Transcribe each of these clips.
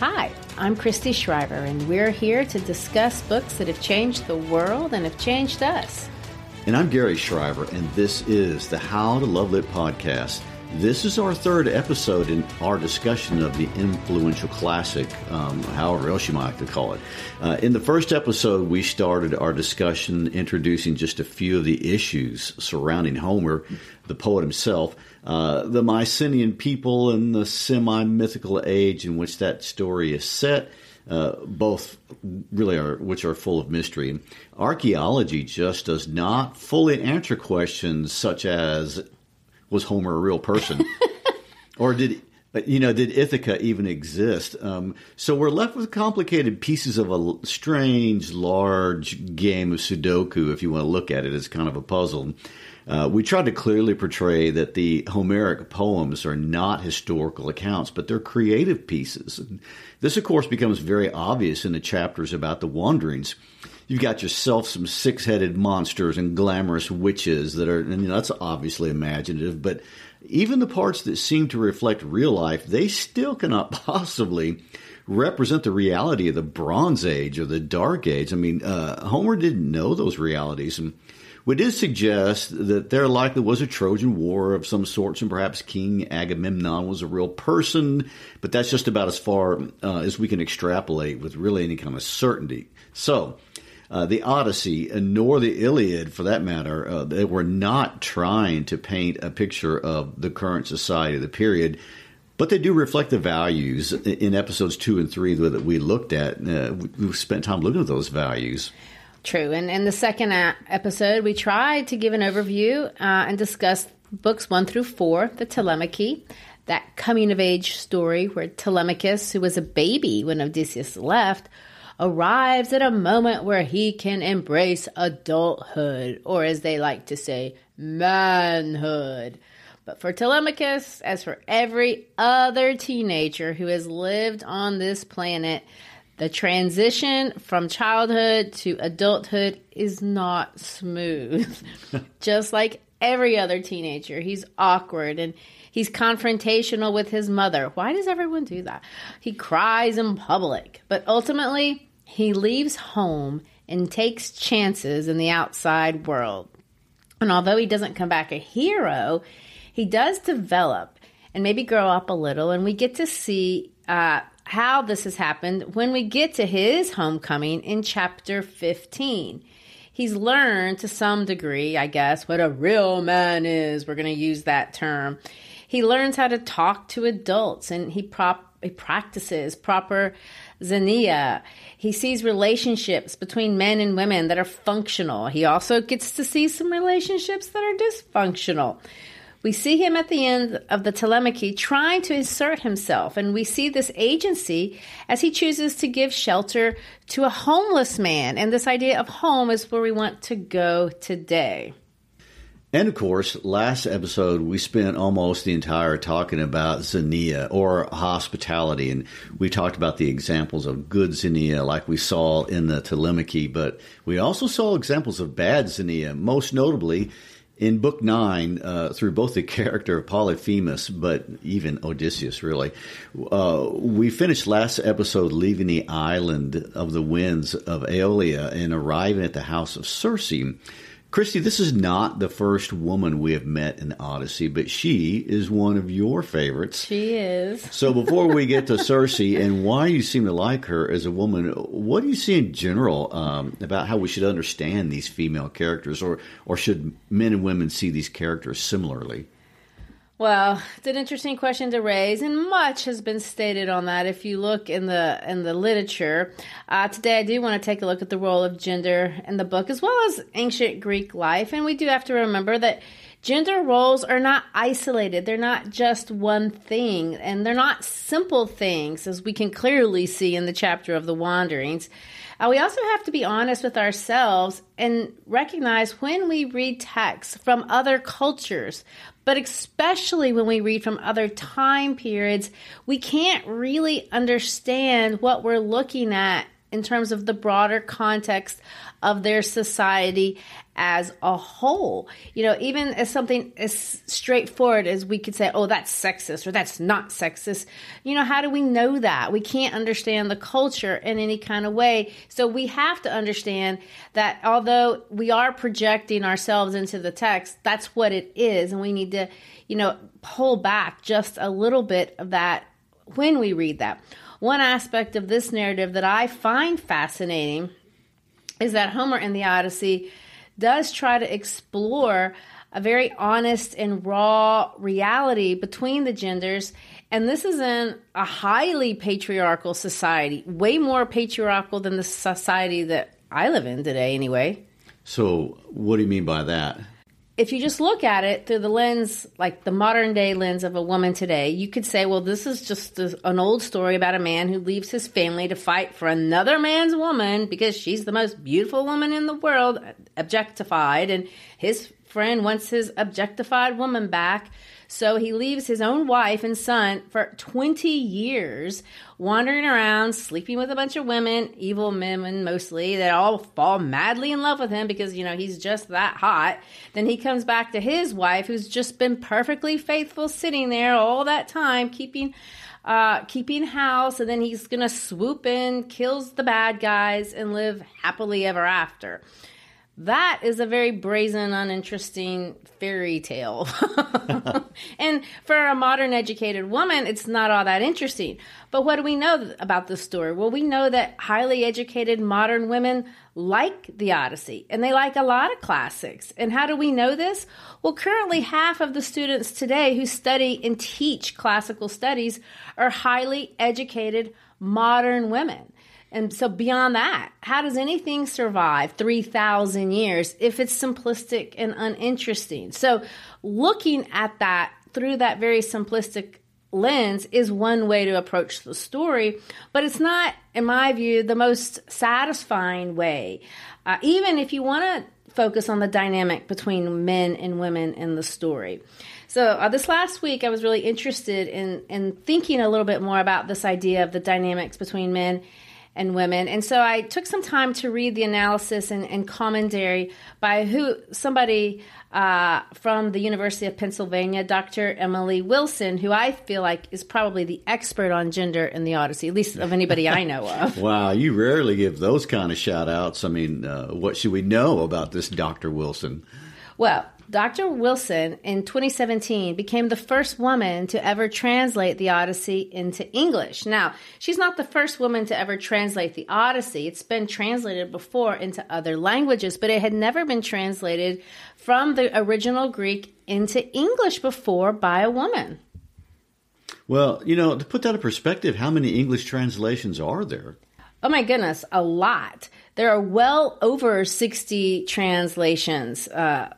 Hi, I'm Christy Shriver, and we're here to discuss books that have changed the world and have changed us. And I'm Gary Shriver, and this is the How to Love Lit podcast. This is our third episode in our discussion of the influential classic, um, however else you might like to call it. Uh, in the first episode, we started our discussion introducing just a few of the issues surrounding Homer, the poet himself, uh, the Mycenaean people, and the semi mythical age in which that story is set. Uh, both really are, which are full of mystery. Archaeology just does not fully answer questions such as was Homer a real person, or did you know did Ithaca even exist? Um, so we're left with complicated pieces of a strange, large game of Sudoku, if you want to look at it as kind of a puzzle. Uh, we tried to clearly portray that the Homeric poems are not historical accounts, but they're creative pieces. And this, of course, becomes very obvious in the chapters about the wanderings. You've got yourself some six headed monsters and glamorous witches that are, and you know, that's obviously imaginative, but even the parts that seem to reflect real life, they still cannot possibly represent the reality of the Bronze Age or the Dark Age. I mean, uh, Homer didn't know those realities. And we did suggest that there likely was a Trojan War of some sorts, and perhaps King Agamemnon was a real person, but that's just about as far uh, as we can extrapolate with really any kind of certainty. So, uh, the Odyssey, nor the Iliad, for that matter, uh, they were not trying to paint a picture of the current society of the period, but they do reflect the values in episodes two and three that we looked at. Uh, we spent time looking at those values. True. And in the second episode, we tried to give an overview uh, and discuss books one through four, the Telemachy, that coming of age story where Telemachus, who was a baby when Odysseus left, arrives at a moment where he can embrace adulthood, or as they like to say, manhood. But for Telemachus, as for every other teenager who has lived on this planet, the transition from childhood to adulthood is not smooth. Just like every other teenager, he's awkward and he's confrontational with his mother. Why does everyone do that? He cries in public, but ultimately, he leaves home and takes chances in the outside world. And although he doesn't come back a hero, he does develop and maybe grow up a little, and we get to see uh, how this has happened when we get to his homecoming in chapter 15. He's learned to some degree, I guess, what a real man is. We're going to use that term. He learns how to talk to adults and he, prop, he practices proper xenia. He sees relationships between men and women that are functional. He also gets to see some relationships that are dysfunctional. We see him at the end of the Telemachy trying to insert himself, and we see this agency as he chooses to give shelter to a homeless man. And this idea of home is where we want to go today. And of course, last episode we spent almost the entire talking about Xenia or hospitality, and we talked about the examples of good Xenia, like we saw in the Telemachy, but we also saw examples of bad Xenia, most notably in book nine, uh, through both the character of Polyphemus, but even Odysseus, really. Uh, we finished last episode leaving the island of the winds of Aeolia and arriving at the house of Circe Christy, this is not the first woman we have met in the Odyssey, but she is one of your favorites. She is. so before we get to Circe and why you seem to like her as a woman, what do you see in general um, about how we should understand these female characters, or or should men and women see these characters similarly? Well, it's an interesting question to raise, and much has been stated on that. If you look in the in the literature, uh, today I do want to take a look at the role of gender in the book, as well as ancient Greek life, and we do have to remember that gender roles are not isolated. They're not just one thing, and they're not simple things, as we can clearly see in the chapter of the wanderings. Uh, we also have to be honest with ourselves and recognize when we read texts from other cultures, but especially when we read from other time periods, we can't really understand what we're looking at in terms of the broader context of their society as a whole. You know, even as something as straightforward as we could say, oh, that's sexist or that's not sexist, you know, how do we know that? We can't understand the culture in any kind of way. So we have to understand that although we are projecting ourselves into the text, that's what it is. And we need to, you know, pull back just a little bit of that when we read that. One aspect of this narrative that I find fascinating is that Homer in the Odyssey does try to explore a very honest and raw reality between the genders. And this is in a highly patriarchal society, way more patriarchal than the society that I live in today, anyway. So, what do you mean by that? If you just look at it through the lens, like the modern day lens of a woman today, you could say, well, this is just an old story about a man who leaves his family to fight for another man's woman because she's the most beautiful woman in the world, objectified, and his friend wants his objectified woman back. So he leaves his own wife and son for 20 years, wandering around, sleeping with a bunch of women, evil women mostly, that all fall madly in love with him because, you know, he's just that hot. Then he comes back to his wife, who's just been perfectly faithful, sitting there all that time, keeping. Uh, keeping house, and then he's gonna swoop in, kills the bad guys, and live happily ever after. That is a very brazen, uninteresting fairy tale. and for a modern educated woman, it's not all that interesting. But what do we know about this story? Well, we know that highly educated modern women like the Odyssey and they like a lot of classics. And how do we know this? Well, currently, half of the students today who study and teach classical studies are highly educated modern women. And so, beyond that, how does anything survive 3,000 years if it's simplistic and uninteresting? So, looking at that through that very simplistic lens is one way to approach the story, but it's not, in my view, the most satisfying way. Uh, even if you want to focus on the dynamic between men and women in the story. So uh, this last week, I was really interested in in thinking a little bit more about this idea of the dynamics between men and women. And so I took some time to read the analysis and, and commentary by who somebody uh, from the University of Pennsylvania, Dr. Emily Wilson, who I feel like is probably the expert on gender in the Odyssey, at least of anybody I know of. wow, you rarely give those kind of shout outs. I mean, uh, what should we know about this Dr. Wilson? Well, Dr. Wilson in 2017 became the first woman to ever translate the Odyssey into English. Now, she's not the first woman to ever translate the Odyssey. It's been translated before into other languages, but it had never been translated from the original Greek into English before by a woman. Well, you know, to put that in perspective, how many English translations are there? Oh my goodness, a lot. There are well over 60 translations. Uh,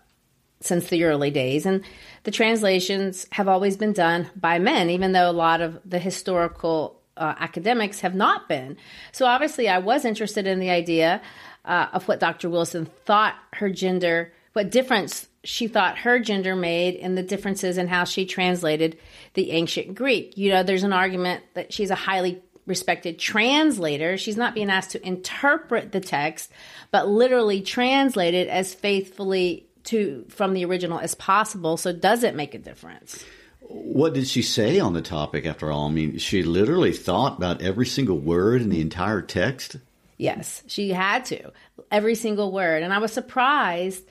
since the early days. And the translations have always been done by men, even though a lot of the historical uh, academics have not been. So obviously, I was interested in the idea uh, of what Dr. Wilson thought her gender, what difference she thought her gender made and the differences in how she translated the ancient Greek. You know, there's an argument that she's a highly respected translator. She's not being asked to interpret the text, but literally translate it as faithfully to from the original as possible. So does it make a difference? What did she say on the topic after all? I mean, she literally thought about every single word in the entire text. Yes, she had to. Every single word. And I was surprised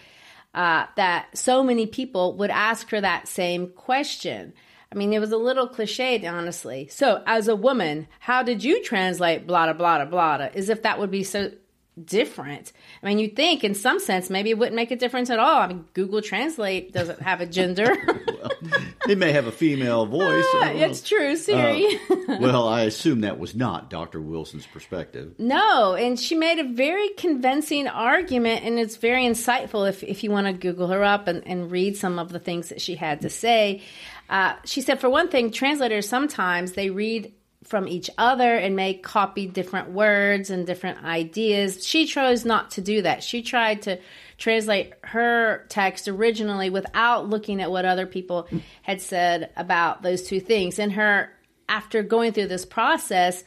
uh, that so many people would ask her that same question. I mean, it was a little cliched, honestly. So, as a woman, how did you translate blah, blah, blah, blah, as if that would be so different. I mean, you think in some sense maybe it wouldn't make a difference at all. I mean, Google Translate doesn't have a gender. well, it may have a female voice. Ah, it's true, Siri. Uh, well, I assume that was not Dr. Wilson's perspective. No, and she made a very convincing argument, and it's very insightful if, if you want to Google her up and, and read some of the things that she had to say. Uh, she said, for one thing, translators sometimes they read from each other and may copy different words and different ideas. She chose not to do that. She tried to translate her text originally without looking at what other people had said about those two things. And her, after going through this process,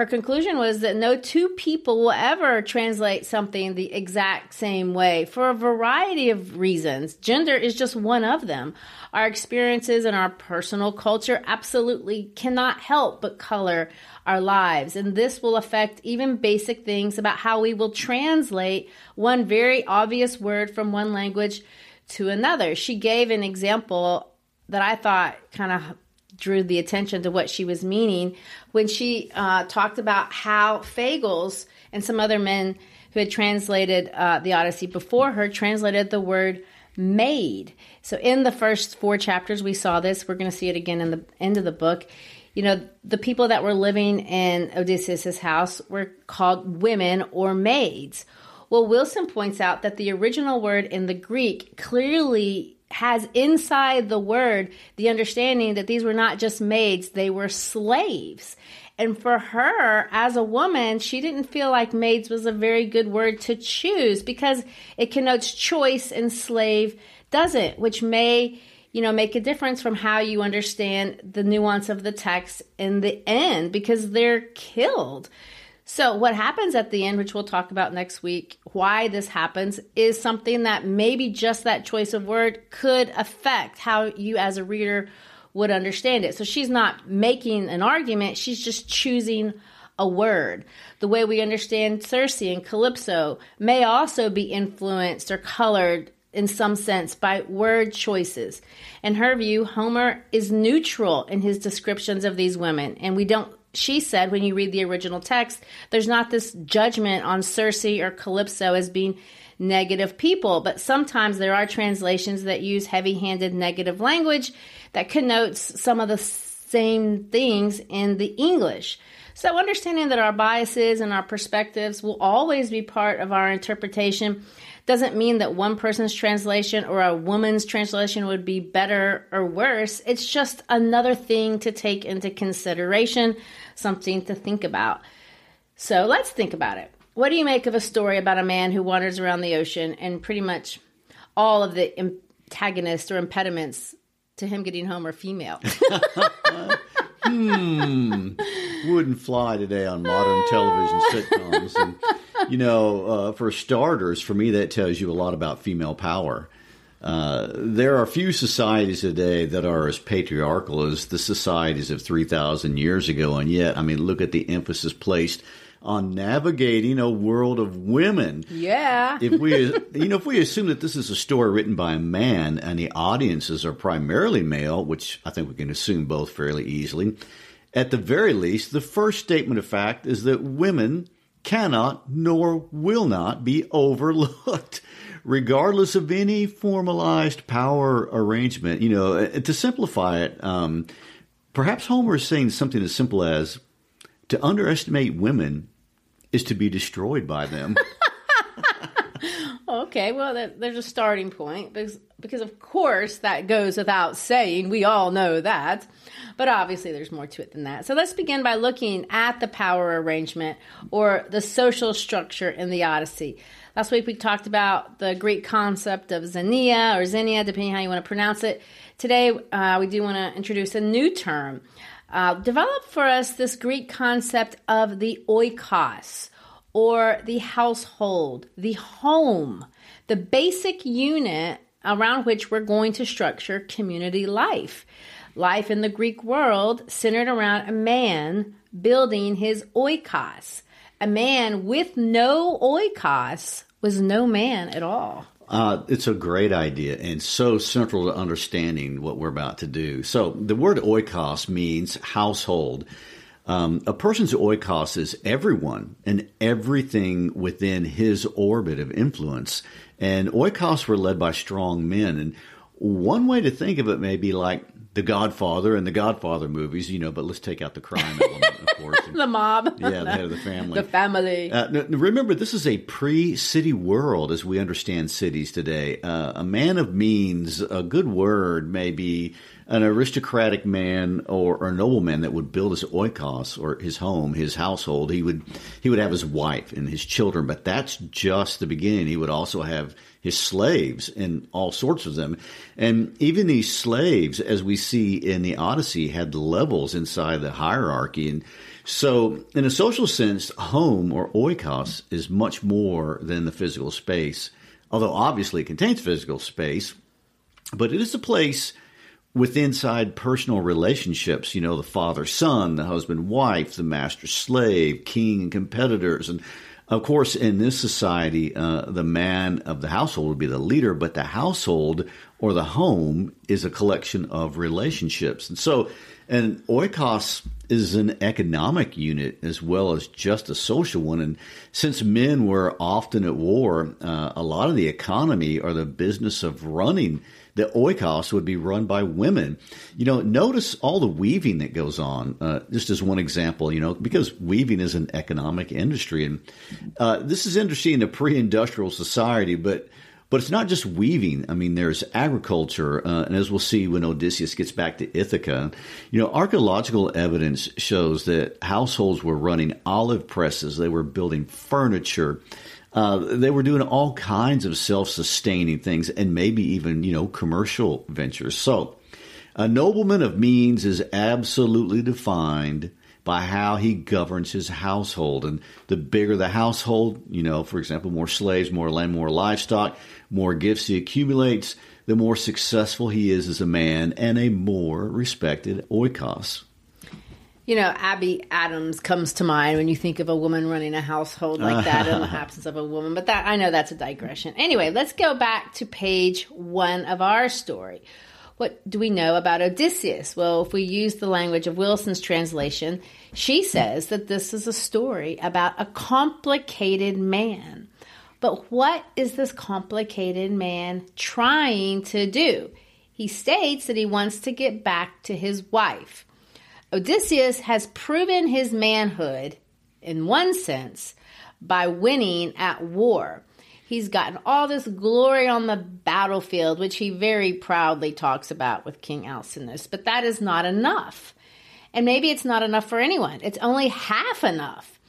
her conclusion was that no two people will ever translate something the exact same way for a variety of reasons. Gender is just one of them. Our experiences and our personal culture absolutely cannot help but color our lives. And this will affect even basic things about how we will translate one very obvious word from one language to another. She gave an example that I thought kind of drew the attention to what she was meaning when she uh, talked about how Fagles and some other men who had translated uh, the Odyssey before her translated the word maid. So in the first four chapters, we saw this. We're going to see it again in the end of the book. You know, the people that were living in Odysseus's house were called women or maids. Well, Wilson points out that the original word in the Greek clearly has inside the word the understanding that these were not just maids, they were slaves. And for her, as a woman, she didn't feel like maids was a very good word to choose because it connotes choice and slave doesn't, which may, you know, make a difference from how you understand the nuance of the text in the end because they're killed. So, what happens at the end, which we'll talk about next week, why this happens, is something that maybe just that choice of word could affect how you as a reader would understand it. So, she's not making an argument, she's just choosing a word. The way we understand Circe and Calypso may also be influenced or colored in some sense by word choices. In her view, Homer is neutral in his descriptions of these women, and we don't she said when you read the original text, there's not this judgment on Circe or Calypso as being negative people, but sometimes there are translations that use heavy handed negative language that connotes some of the same things in the English. So, understanding that our biases and our perspectives will always be part of our interpretation doesn't mean that one person's translation or a woman's translation would be better or worse. It's just another thing to take into consideration, something to think about. So let's think about it. What do you make of a story about a man who wanders around the ocean and pretty much all of the antagonists or impediments to him getting home are female? hmm. Wouldn't fly today on modern television sitcoms. And you know, uh, for starters, for me, that tells you a lot about female power. Uh, there are few societies today that are as patriarchal as the societies of 3,000 years ago. And yet, I mean, look at the emphasis placed on navigating a world of women. Yeah. if we, you know, if we assume that this is a story written by a man and the audiences are primarily male, which I think we can assume both fairly easily, at the very least, the first statement of fact is that women cannot nor will not be overlooked, regardless of any formalized power arrangement. You know, uh, to simplify it, um, perhaps Homer is saying something as simple as to underestimate women is to be destroyed by them. okay. Well, there's a starting point because, because, of course, that goes without saying. We all know that. But obviously, there's more to it than that. So let's begin by looking at the power arrangement or the social structure in the Odyssey. Last week, we talked about the Greek concept of xenia or xenia, depending how you want to pronounce it. Today, uh, we do want to introduce a new term. Uh, develop for us this Greek concept of the oikos or the household, the home, the basic unit around which we're going to structure community life. Life in the Greek world centered around a man building his oikos. A man with no oikos was no man at all. Uh, it's a great idea and so central to understanding what we're about to do. So, the word oikos means household. Um, a person's oikos is everyone and everything within his orbit of influence. And oikos were led by strong men. And one way to think of it may be like the Godfather and the Godfather movies, you know, but let's take out the crime element, of course. the mob. Yeah, the head of the family. the family. Uh, remember, this is a pre city world as we understand cities today. Uh, a man of means, a good word, may be an aristocratic man or, or a nobleman that would build his oikos or his home, his household. He would he would have his wife and his children, but that's just the beginning. He would also have his slaves and all sorts of them. And even these slaves, as we see in the Odyssey, had levels inside the hierarchy. And so, in a social sense, home or oikos is much more than the physical space, although obviously it contains physical space, but it is a place with inside personal relationships, you know, the father son, the husband wife, the master slave, king and competitors, and of course, in this society, uh, the man of the household would be the leader, but the household or the home is a collection of relationships. And so, and oikos is an economic unit as well as just a social one. And since men were often at war, uh, a lot of the economy or the business of running the oikos would be run by women. You know, notice all the weaving that goes on. Uh, just as one example, you know, because weaving is an economic industry, and uh, this is interesting in a pre-industrial society, but. But it's not just weaving. I mean, there's agriculture, uh, and as we'll see when Odysseus gets back to Ithaca, you know, archaeological evidence shows that households were running olive presses, they were building furniture, uh, they were doing all kinds of self-sustaining things and maybe even, you know, commercial ventures. So a nobleman of means is absolutely defined by how he governs his household. And the bigger the household, you know, for example, more slaves, more land, more livestock, more gifts he accumulates, the more successful he is as a man and a more respected oikos. You know, Abby Adams comes to mind when you think of a woman running a household like that in the absence of a woman. But that I know that's a digression. Anyway, let's go back to page one of our story. What do we know about Odysseus? Well, if we use the language of Wilson's translation, she says that this is a story about a complicated man. But what is this complicated man trying to do? He states that he wants to get back to his wife. Odysseus has proven his manhood, in one sense, by winning at war. He's gotten all this glory on the battlefield, which he very proudly talks about with King Alcinous, but that is not enough. And maybe it's not enough for anyone. It's only half enough.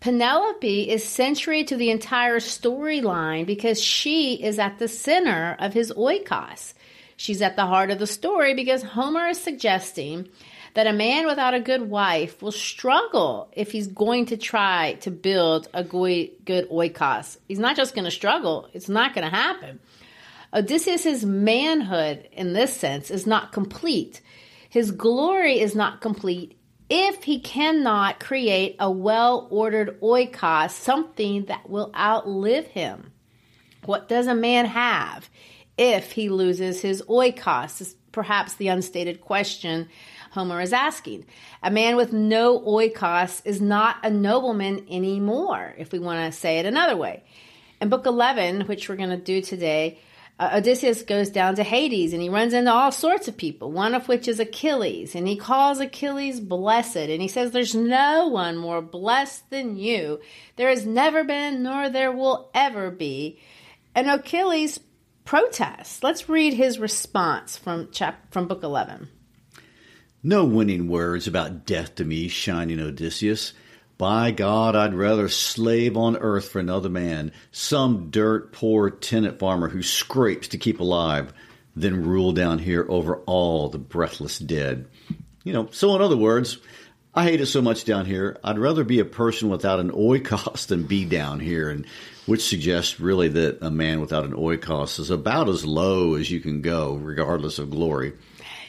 Penelope is century to the entire storyline because she is at the center of his oikos. She's at the heart of the story because Homer is suggesting that a man without a good wife will struggle if he's going to try to build a good oikos. He's not just going to struggle, it's not going to happen. Odysseus' manhood, in this sense, is not complete. His glory is not complete if he cannot create a well ordered oikos, something that will outlive him. What does a man have if he loses his oikos? Is perhaps the unstated question Homer is asking. A man with no oikos is not a nobleman anymore, if we want to say it another way. In Book 11, which we're going to do today, uh, Odysseus goes down to Hades and he runs into all sorts of people, one of which is Achilles. And he calls Achilles blessed. And he says, There's no one more blessed than you. There has never been, nor there will ever be. And Achilles protests. Let's read his response from chap- from book 11. No winning words about death to me, shining Odysseus. By God, I'd rather slave on earth for another man, some dirt poor tenant farmer who scrapes to keep alive, than rule down here over all the breathless dead. You know, so in other words, I hate it so much down here. I'd rather be a person without an oikos than be down here, and which suggests really that a man without an oikos is about as low as you can go, regardless of glory.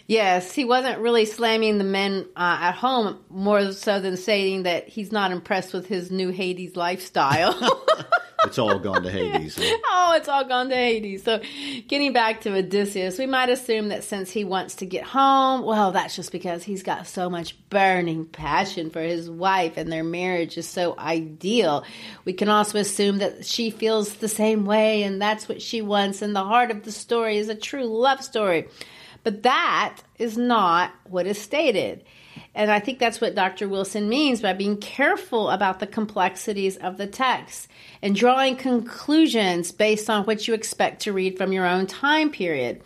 Yes, he wasn't really slamming the men uh, at home more so than saying that he's not impressed with his new Hades lifestyle. it's all gone to Hades. oh, it's all gone to Hades. So, getting back to Odysseus, we might assume that since he wants to get home, well, that's just because he's got so much burning passion for his wife and their marriage is so ideal. We can also assume that she feels the same way and that's what she wants. And the heart of the story is a true love story. But that is not what is stated. And I think that's what Dr. Wilson means by being careful about the complexities of the text and drawing conclusions based on what you expect to read from your own time period.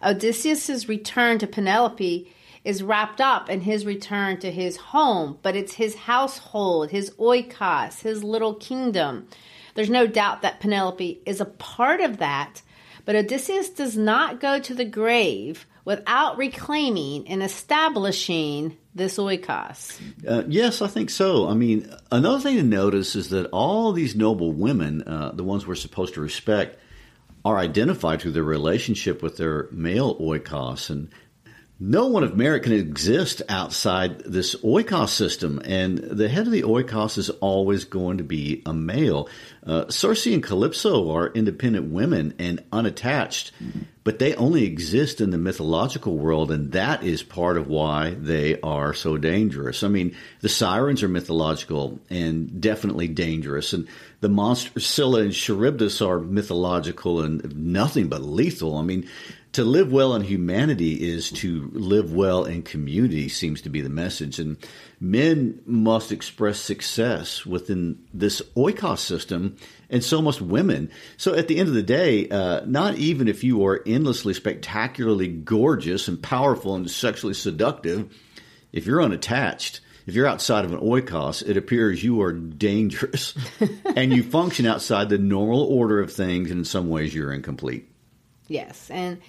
Odysseus's return to Penelope is wrapped up in his return to his home, but it's his household, his oikos, his little kingdom. There's no doubt that Penelope is a part of that, but Odysseus does not go to the grave without reclaiming and establishing this oikos. Uh, yes, I think so. I mean, another thing to notice is that all these noble women, uh, the ones we're supposed to respect, are identified through their relationship with their male oikos, and no one of merit can exist outside this oikos system, and the head of the oikos is always going to be a male. Uh, Circe and Calypso are independent women and unattached, but they only exist in the mythological world, and that is part of why they are so dangerous. I mean, the sirens are mythological and definitely dangerous, and the monsters Scylla and Charybdis are mythological and nothing but lethal. I mean, to live well in humanity is to live well in community seems to be the message and men must express success within this oikos system and so must women so at the end of the day uh, not even if you are endlessly spectacularly gorgeous and powerful and sexually seductive if you're unattached if you're outside of an oikos, it appears you are dangerous and you function outside the normal order of things, and in some ways you're incomplete. Yes. And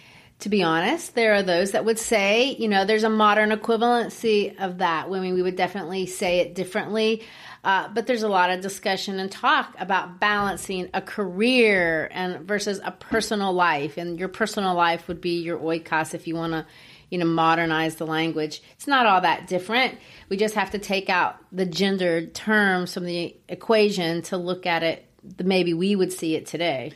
to be honest, there are those that would say, you know, there's a modern equivalency of that. I mean, we would definitely say it differently. Uh, but there's a lot of discussion and talk about balancing a career and versus a personal life. And your personal life would be your oikos if you want to, you know, modernize the language. It's not all that different. We just have to take out the gendered terms from the equation to look at it maybe we would see it today.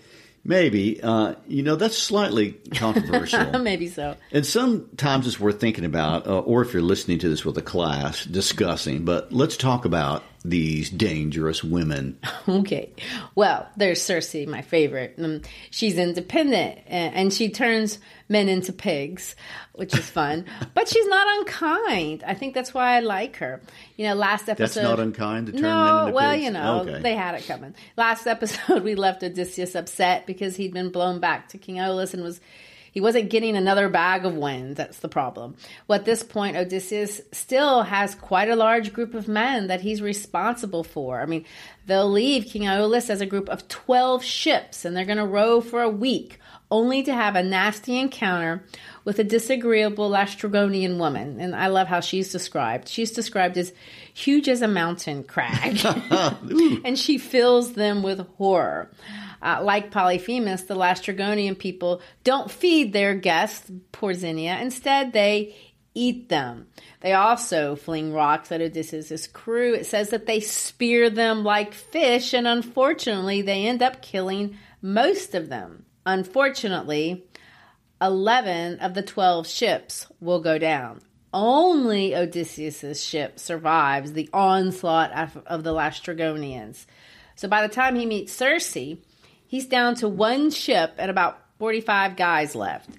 Maybe. Uh, you know, that's slightly controversial. Maybe so. And sometimes it's worth thinking about, uh, or if you're listening to this with a class, discussing. But let's talk about these dangerous women. Okay. Well, there's Circe, my favorite. Um, she's independent and she turns men into pigs, which is fun. but she's not unkind. I think that's why I like her. You know, last episode. That's not unkind to turn no, men into well, pigs? you know, Okay. they had it coming. Last episode, we left Odysseus upset because he'd been blown back to King Aeolus and was. He wasn't getting another bag of wind. That's the problem. Well, at this point, Odysseus still has quite a large group of men that he's responsible for. I mean, they'll leave King Aeolus as a group of 12 ships and they're going to row for a week, only to have a nasty encounter with a disagreeable Laestrygonian woman. And I love how she's described. She's described as huge as a mountain crag, and she fills them with horror. Uh, like Polyphemus, the Laestrygonian people don't feed their guests, poor Xenia. Instead, they eat them. They also fling rocks at Odysseus' crew. It says that they spear them like fish, and unfortunately, they end up killing most of them. Unfortunately, 11 of the 12 ships will go down. Only Odysseus' ship survives the onslaught of, of the Laestrygonians. So by the time he meets Circe, he's down to one ship and about 45 guys left.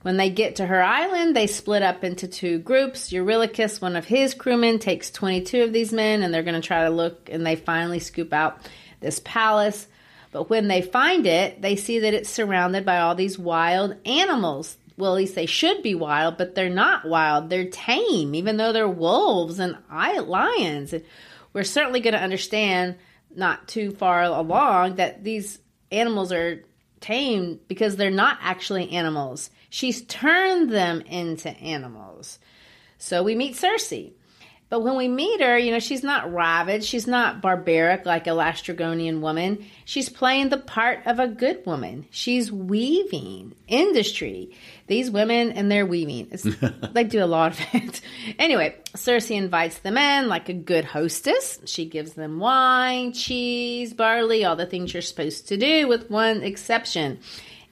When they get to her island, they split up into two groups. Eurylochus, one of his crewmen, takes 22 of these men, and they're going to try to look, and they finally scoop out this palace. But when they find it, they see that it's surrounded by all these wild animals. Well, at least they should be wild, but they're not wild. They're tame, even though they're wolves and lions. We're certainly going to understand not too far along that these animals are tamed because they're not actually animals. She's turned them into animals. So we meet Circe. But when we meet her, you know, she's not rabid. She's not barbaric like a Laestrygonian woman. She's playing the part of a good woman. She's weaving industry. These women and their weaving. they do a lot of it. Anyway, Circe invites them in like a good hostess. She gives them wine, cheese, barley, all the things you're supposed to do, with one exception.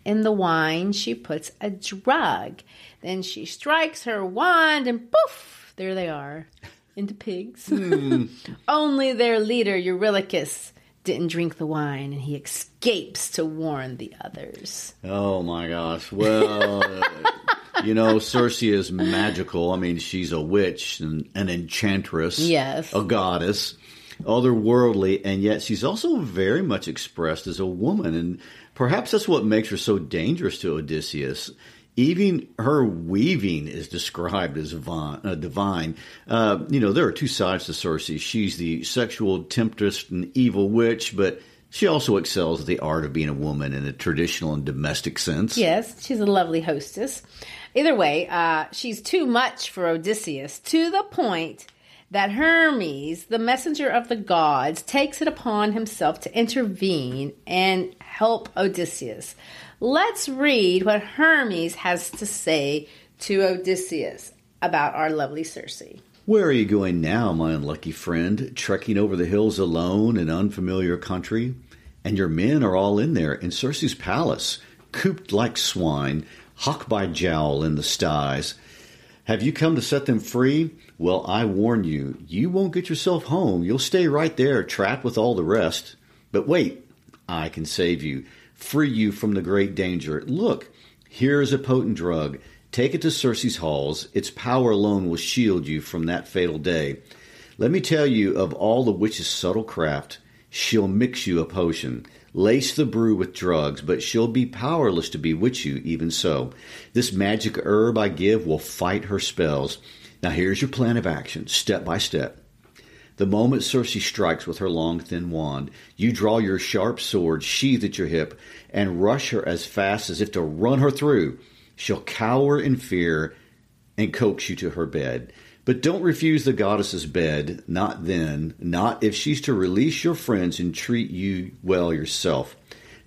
In the wine, she puts a drug. Then she strikes her wand and poof, there they are into pigs. Mm. Only their leader, Eurylochus, didn't drink the wine and he escapes to warn the others. Oh my gosh. Well, you know, Circe is magical. I mean, she's a witch and an enchantress. Yes. A goddess, otherworldly, and yet she's also very much expressed as a woman. And perhaps that's what makes her so dangerous to Odysseus even her weaving is described as divine. Uh. Uh, you know, there are two sides to Circe. She's the sexual temptress and evil witch, but she also excels at the art of being a woman in a traditional and domestic sense. Yes, she's a lovely hostess. Either way, uh, she's too much for Odysseus to the point that Hermes, the messenger of the gods, takes it upon himself to intervene and help Odysseus. Let's read what Hermes has to say to Odysseus about our lovely Circe. Where are you going now, my unlucky friend? Trekking over the hills alone in unfamiliar country? And your men are all in there in Circe's palace, cooped like swine, hawk by jowl in the styes. Have you come to set them free? Well, I warn you, you won't get yourself home. You'll stay right there, trapped with all the rest. But wait, I can save you free you from the great danger. Look, here is a potent drug. Take it to Circe's halls. Its power alone will shield you from that fatal day. Let me tell you of all the witch's subtle craft. She'll mix you a potion, lace the brew with drugs, but she'll be powerless to bewitch you even so. This magic herb I give will fight her spells. Now here's your plan of action, step by step. The moment Circe strikes with her long, thin wand, you draw your sharp sword sheathed at your hip and rush her as fast as if to run her through. She'll cower in fear and coax you to her bed. But don't refuse the goddess's bed, not then, not if she's to release your friends and treat you well yourself.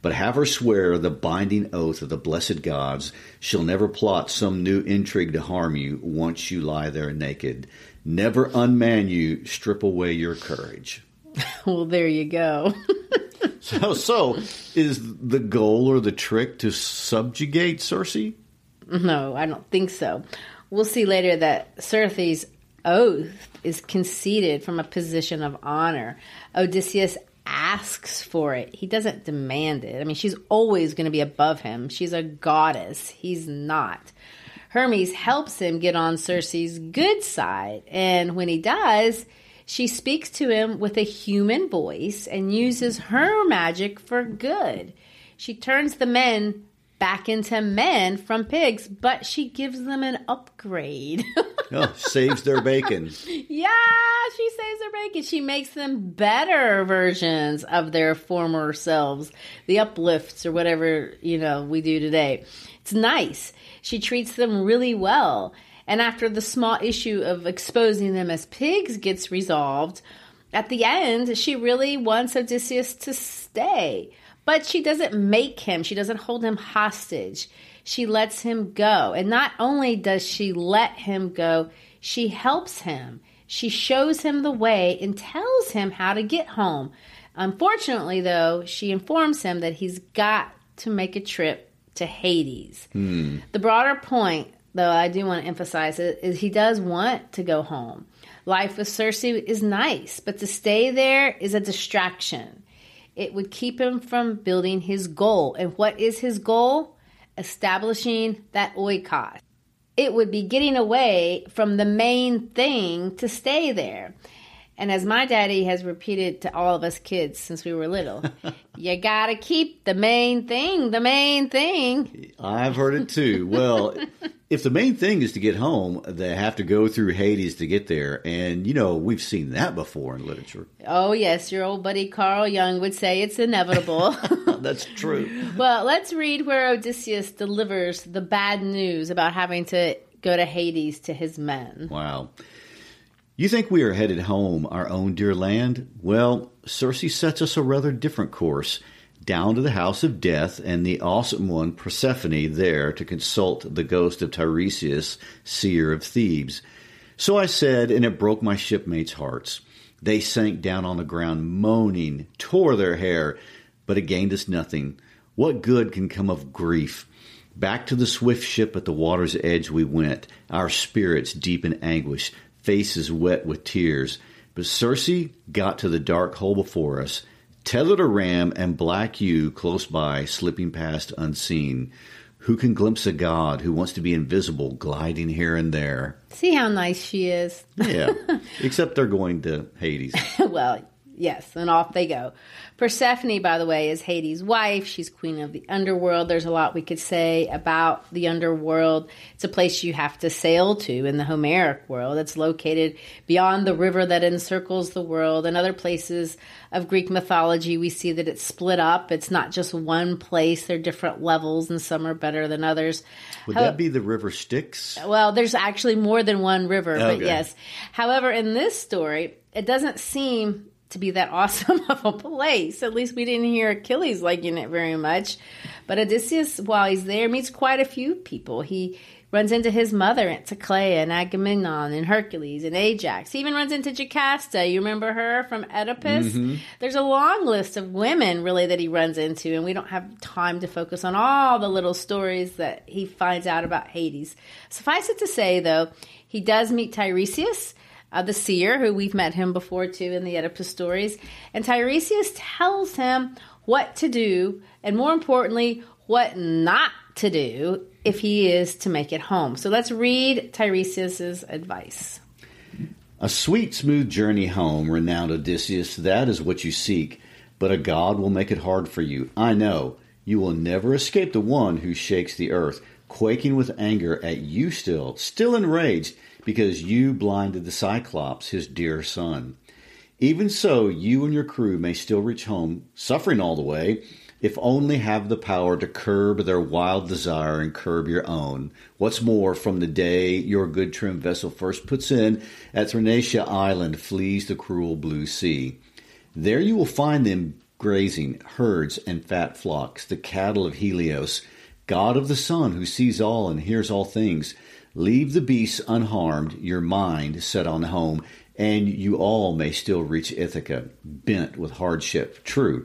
But have her swear the binding oath of the blessed gods she'll never plot some new intrigue to harm you once you lie there naked never unman you, strip away your courage. well, there you go. so, so is the goal or the trick to subjugate Circe? No, I don't think so. We'll see later that Circe's oath is conceded from a position of honor. Odysseus asks for it. He doesn't demand it. I mean, she's always going to be above him. She's a goddess. He's not. Hermes helps him get on Circe's good side. And when he does, she speaks to him with a human voice and uses her magic for good. She turns the men back into men from pigs, but she gives them an upgrade. oh, saves their bacon. Yeah, she saves their bacon. She makes them better versions of their former selves, the uplifts or whatever, you know, we do today. It's nice. She treats them really well. And after the small issue of exposing them as pigs gets resolved, at the end, she really wants Odysseus to stay. But she doesn't make him, she doesn't hold him hostage. She lets him go. And not only does she let him go, she helps him. She shows him the way and tells him how to get home. Unfortunately, though, she informs him that he's got to make a trip to Hades. Hmm. The broader point, though, I do want to emphasize it, is he does want to go home. Life with Circe is nice, but to stay there is a distraction. It would keep him from building his goal. And what is his goal? Establishing that oikos. It would be getting away from the main thing to stay there. And as my daddy has repeated to all of us kids since we were little, you gotta keep the main thing, the main thing. I've heard it too. Well, if the main thing is to get home, they have to go through Hades to get there. And, you know, we've seen that before in literature. Oh, yes, your old buddy Carl Jung would say it's inevitable. That's true. well, let's read where Odysseus delivers the bad news about having to go to Hades to his men. Wow. You think we are headed home, our own dear land? Well, Circe sets us a rather different course down to the house of death and the awesome one Persephone there to consult the ghost of Tiresias, seer of Thebes. So I said, and it broke my shipmates' hearts. They sank down on the ground, moaning, tore their hair, but it gained us nothing. What good can come of grief? Back to the swift ship at the water's edge we went, our spirits deep in anguish, faces wet with tears. But Circe got to the dark hole before us, tethered a ram and black ewe close by, slipping past unseen. Who can glimpse a god who wants to be invisible, gliding here and there? See how nice she is. Yeah, except they're going to Hades. well, yes, and off they go. Persephone, by the way, is Hades' wife. She's queen of the underworld. There's a lot we could say about the underworld. It's a place you have to sail to in the Homeric world. It's located beyond the river that encircles the world. And other places of Greek mythology, we see that it's split up. It's not just one place, there are different levels, and some are better than others. Would How, that be the river Styx? Well, there's actually more than one river, okay. but yes. However, in this story, it doesn't seem to be that awesome of a place. At least we didn't hear Achilles liking it very much. But Odysseus, while he's there, meets quite a few people. He runs into his mother, Anticleia, and Agamemnon, and Hercules, and Ajax. He even runs into Jocasta. You remember her from Oedipus? Mm-hmm. There's a long list of women, really, that he runs into, and we don't have time to focus on all the little stories that he finds out about Hades. Suffice it to say, though, he does meet Tiresias uh, the seer, who we've met him before too in the Oedipus stories. And Tiresias tells him what to do, and more importantly, what not to do if he is to make it home. So let's read Tiresias' advice. A sweet, smooth journey home, renowned Odysseus, that is what you seek, but a god will make it hard for you. I know. You will never escape the one who shakes the earth, quaking with anger at you still, still enraged because you blinded the Cyclops, his dear son. Even so, you and your crew may still reach home, suffering all the way, if only have the power to curb their wild desire and curb your own. What's more, from the day your good trim vessel first puts in at Thrinacia Island flees the cruel blue sea. There you will find them grazing, herds and fat flocks, the cattle of Helios, God of the sun who sees all and hears all things. Leave the beasts unharmed, your mind set on home, and you all may still reach Ithaca, bent with hardship. True.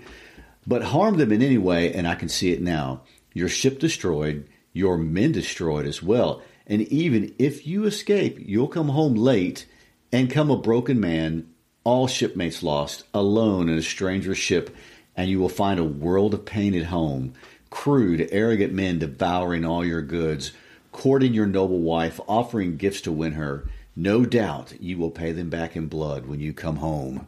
But harm them in any way, and I can see it now. Your ship destroyed, your men destroyed as well. And even if you escape, you'll come home late and come a broken man, all shipmates lost, alone in a stranger's ship, and you will find a world of pain at home. Crude, arrogant men devouring all your goods courting your noble wife, offering gifts to win her. No doubt you will pay them back in blood when you come home.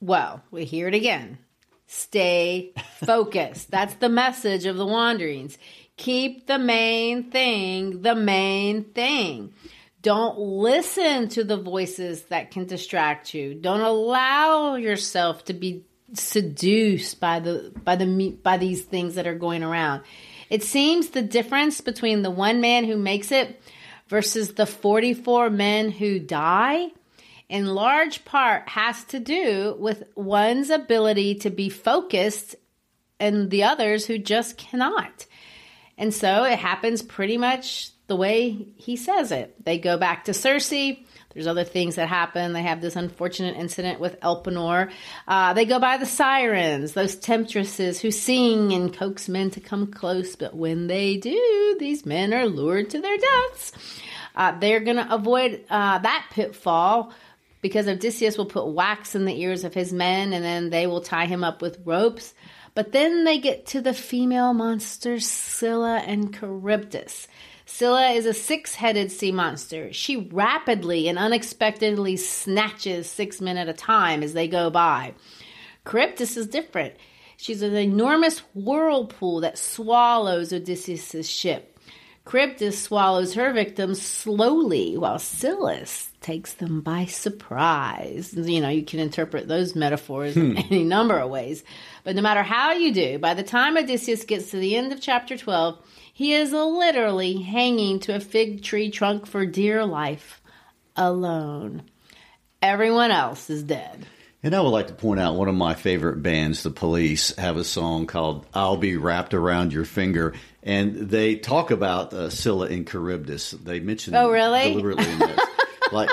Well, we hear it again. Stay focused. That's the message of the wanderings. Keep the main thing the main thing. Don't listen to the voices that can distract you. Don't allow yourself to be seduced by the by the by these things that are going around. It seems the difference between the one man who makes it versus the 44 men who die in large part has to do with one's ability to be focused and the others who just cannot. And so it happens pretty much the way he says it. They go back to Circe. There's other things that happen. They have this unfortunate incident with Elpenor. Uh, they go by the sirens, those temptresses who sing and coax men to come close. But when they do, these men are lured to their deaths. Uh, they're going to avoid uh, that pitfall because Odysseus will put wax in the ears of his men and then they will tie him up with ropes. But then they get to the female monsters Scylla and Charybdis. Scylla is a six headed sea monster. She rapidly and unexpectedly snatches six men at a time as they go by. Charybdis is different. She's an enormous whirlpool that swallows Odysseus' ship. Charybdis swallows her victims slowly, while Scylla takes them by surprise. You know, you can interpret those metaphors in any number of ways. But no matter how you do, by the time Odysseus gets to the end of chapter 12, he is literally hanging to a fig tree trunk for dear life, alone. Everyone else is dead. And I would like to point out one of my favorite bands, The Police, have a song called "I'll Be Wrapped Around Your Finger," and they talk about uh, Scylla and Charybdis. They mention Oh, really? deliberately in this. like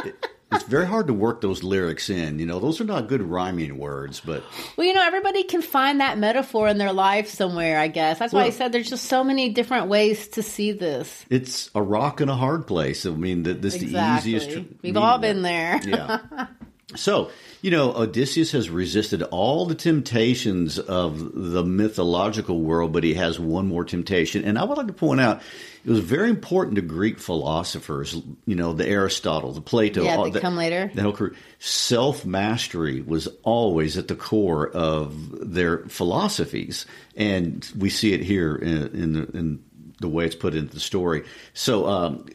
it's very hard to work those lyrics in. You know, those are not good rhyming words, but Well, you know, everybody can find that metaphor in their life somewhere, I guess. That's why I said there's just so many different ways to see this. it's a rock and a hard place. I mean, th- this is Exactly. the easiest. tr- We've all been there. yeah. So, you know, Odysseus has resisted all the temptations of the mythological world, but he has one more temptation. And I would like to point out, it was very important to Greek philosophers, you know, the Aristotle, the Plato. Yeah, all the- come later. The whole crew. Self mastery was always at the core of their philosophies. And we see it here in, in, the, in the way it's put into the story. So, um,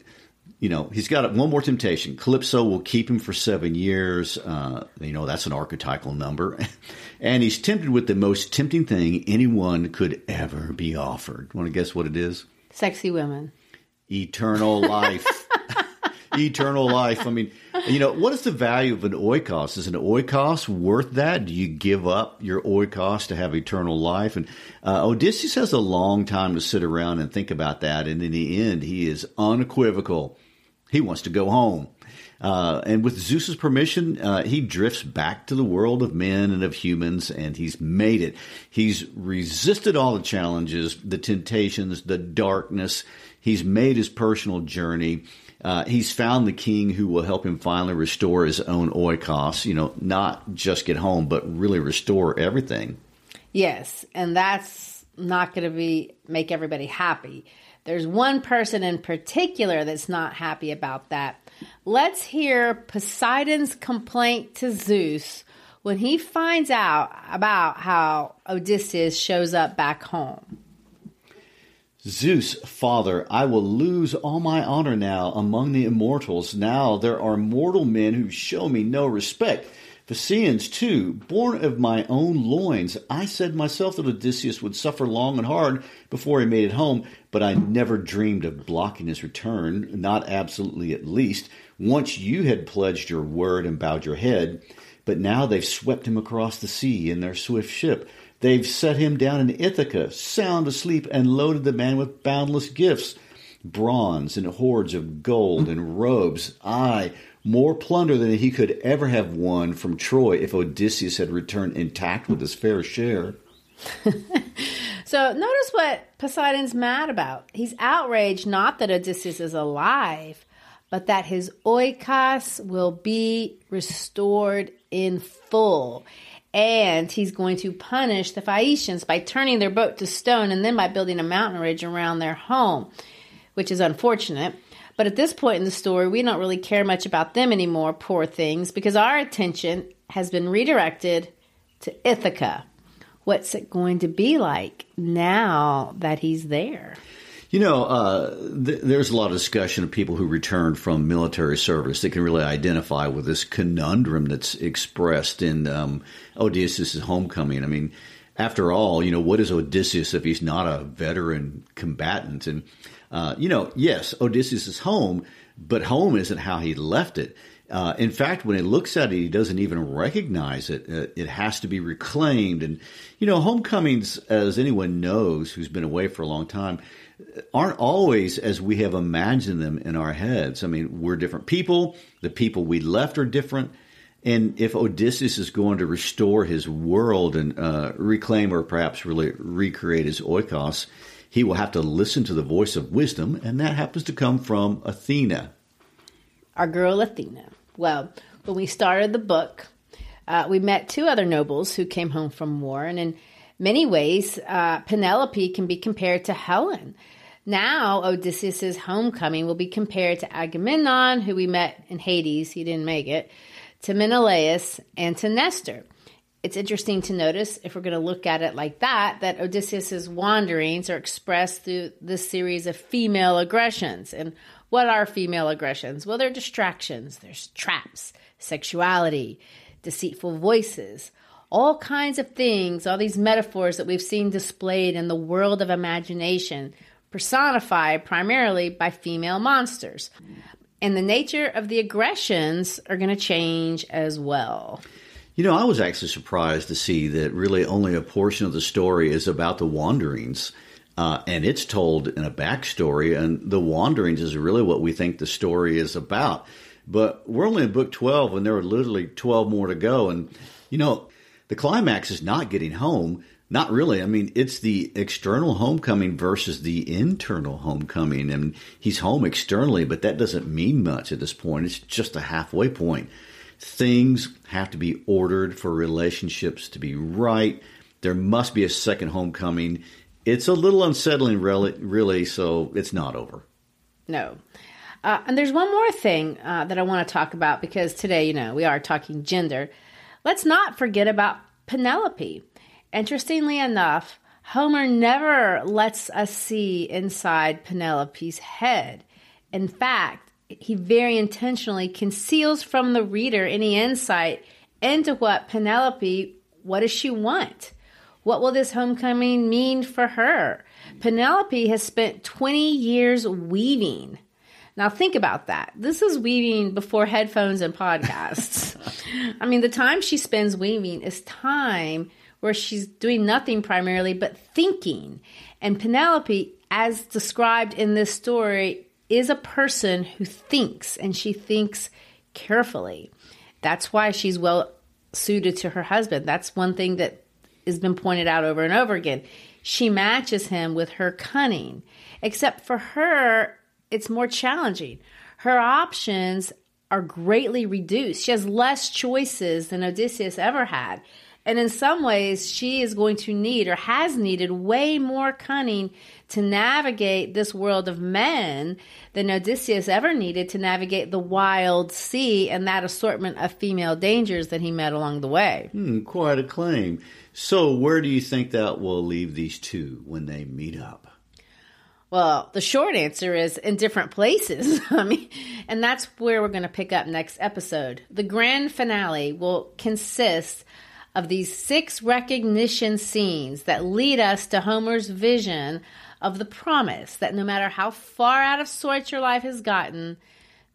you know, he's got one more temptation. Calypso will keep him for seven years. Uh, you know, that's an archetypal number. and he's tempted with the most tempting thing anyone could ever be offered. Want to guess what it is? Sexy women. Eternal life. Eternal life. I mean, you know, what is the value of an oikos? Is an oikos worth that? Do you give up your oikos to have eternal life? And uh, Odysseus has a long time to sit around and think about that. And in the end, he is unequivocal. He wants to go home. Uh, and with Zeus's permission, uh, he drifts back to the world of men and of humans, and he's made it. He's resisted all the challenges, the temptations, the darkness. He's made his personal journey. Uh, he's found the king who will help him finally restore his own oikos, you know, not just get home, but really restore everything. Yes, and that's not going to be make everybody happy. There's one person in particular that's not happy about that. Let's hear Poseidon's complaint to Zeus when he finds out about how Odysseus shows up back home. Zeus, Father, I will lose all my honor now among the immortals. Now there are mortal men who show me no respect. Phaeacians, too, born of my own loins. I said myself that Odysseus would suffer long and hard before he made it home, but I never dreamed of blocking his return, not absolutely at least. Once you had pledged your word and bowed your head, but now they've swept him across the sea in their swift ship. They've set him down in Ithaca, sound asleep, and loaded the man with boundless gifts bronze and hordes of gold and robes. Aye, more plunder than he could ever have won from Troy if Odysseus had returned intact with his fair share. So notice what Poseidon's mad about. He's outraged not that Odysseus is alive, but that his oikos will be restored in full. And he's going to punish the Phaeacians by turning their boat to stone and then by building a mountain ridge around their home, which is unfortunate. But at this point in the story, we don't really care much about them anymore, poor things, because our attention has been redirected to Ithaca. What's it going to be like now that he's there? You know, uh, th- there's a lot of discussion of people who return from military service that can really identify with this conundrum that's expressed in um, Odysseus' homecoming. I mean, after all, you know, what is Odysseus if he's not a veteran combatant? And, uh, you know, yes, Odysseus is home, but home isn't how he left it. Uh, in fact, when he looks at it, he doesn't even recognize it. Uh, it has to be reclaimed. And, you know, homecomings, as anyone knows who's been away for a long time, aren't always as we have imagined them in our heads. I mean, we're different people. The people we left are different. And if Odysseus is going to restore his world and uh, reclaim or perhaps really recreate his oikos, he will have to listen to the voice of wisdom, and that happens to come from Athena. Our girl Athena. Well, when we started the book, uh, we met two other nobles who came home from war, and in many ways, uh, Penelope can be compared to Helen. Now, Odysseus' homecoming will be compared to Agamemnon, who we met in Hades, he didn't make it, to Menelaus, and to Nestor. It's interesting to notice, if we're going to look at it like that, that Odysseus' wanderings are expressed through this series of female aggressions. And what are female aggressions? Well, they're distractions, there's traps, sexuality, deceitful voices, all kinds of things, all these metaphors that we've seen displayed in the world of imagination, personified primarily by female monsters. And the nature of the aggressions are going to change as well. You know, I was actually surprised to see that really only a portion of the story is about the wanderings. Uh, and it's told in a backstory, and the wanderings is really what we think the story is about. But we're only in book 12, and there are literally 12 more to go. And, you know, the climax is not getting home. Not really. I mean, it's the external homecoming versus the internal homecoming. And he's home externally, but that doesn't mean much at this point. It's just a halfway point. Things have to be ordered for relationships to be right. There must be a second homecoming. It's a little unsettling, really, so it's not over. No. Uh, and there's one more thing uh, that I want to talk about because today, you know, we are talking gender. Let's not forget about Penelope. Interestingly enough, Homer never lets us see inside Penelope's head. In fact, he very intentionally conceals from the reader any insight into what Penelope, what does she want? What will this homecoming mean for her? Penelope has spent 20 years weaving now think about that. This is weaving before headphones and podcasts. I mean, the time she spends weaving is time where she's doing nothing primarily but thinking. And Penelope, as described in this story, is a person who thinks and she thinks carefully. That's why she's well suited to her husband. That's one thing that has been pointed out over and over again. She matches him with her cunning. Except for her, it's more challenging. Her options are greatly reduced. She has less choices than Odysseus ever had. And in some ways, she is going to need or has needed way more cunning to navigate this world of men than Odysseus ever needed to navigate the wild sea and that assortment of female dangers that he met along the way. Hmm, quite a claim. So, where do you think that will leave these two when they meet up? Well, the short answer is in different places. I mean, and that's where we're going to pick up next episode. The grand finale will consist of these six recognition scenes that lead us to Homer's vision of the promise that no matter how far out of sorts your life has gotten,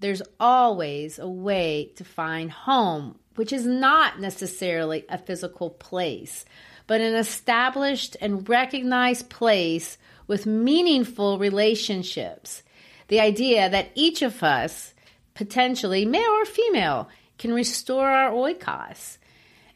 there's always a way to find home, which is not necessarily a physical place, but an established and recognized place with meaningful relationships. The idea that each of us, potentially male or female, can restore our oikos.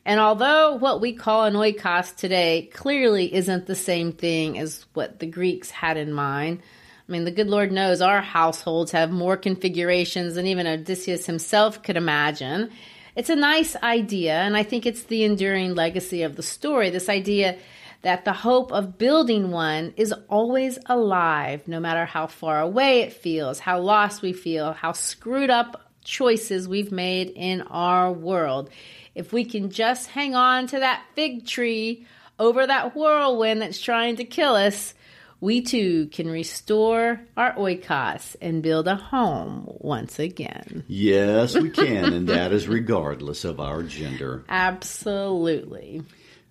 And although what we call an oikos today clearly isn't the same thing as what the Greeks had in mind, I mean, the good Lord knows our households have more configurations than even Odysseus himself could imagine. It's a nice idea, and I think it's the enduring legacy of the story this idea that the hope of building one is always alive, no matter how far away it feels, how lost we feel, how screwed up choices we've made in our world. If we can just hang on to that fig tree over that whirlwind that's trying to kill us, we too can restore our oikos and build a home once again. Yes, we can, and that is regardless of our gender. Absolutely.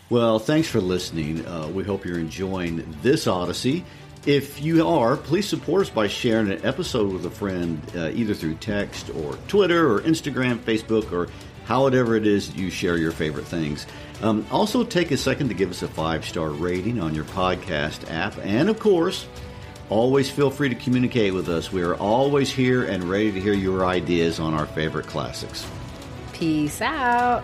Well, thanks for listening. Uh, we hope you're enjoying this Odyssey. If you are, please support us by sharing an episode with a friend, uh, either through text or Twitter or Instagram, Facebook, or however it is you share your favorite things. Um, also, take a second to give us a five star rating on your podcast app. And of course, always feel free to communicate with us. We are always here and ready to hear your ideas on our favorite classics. Peace out.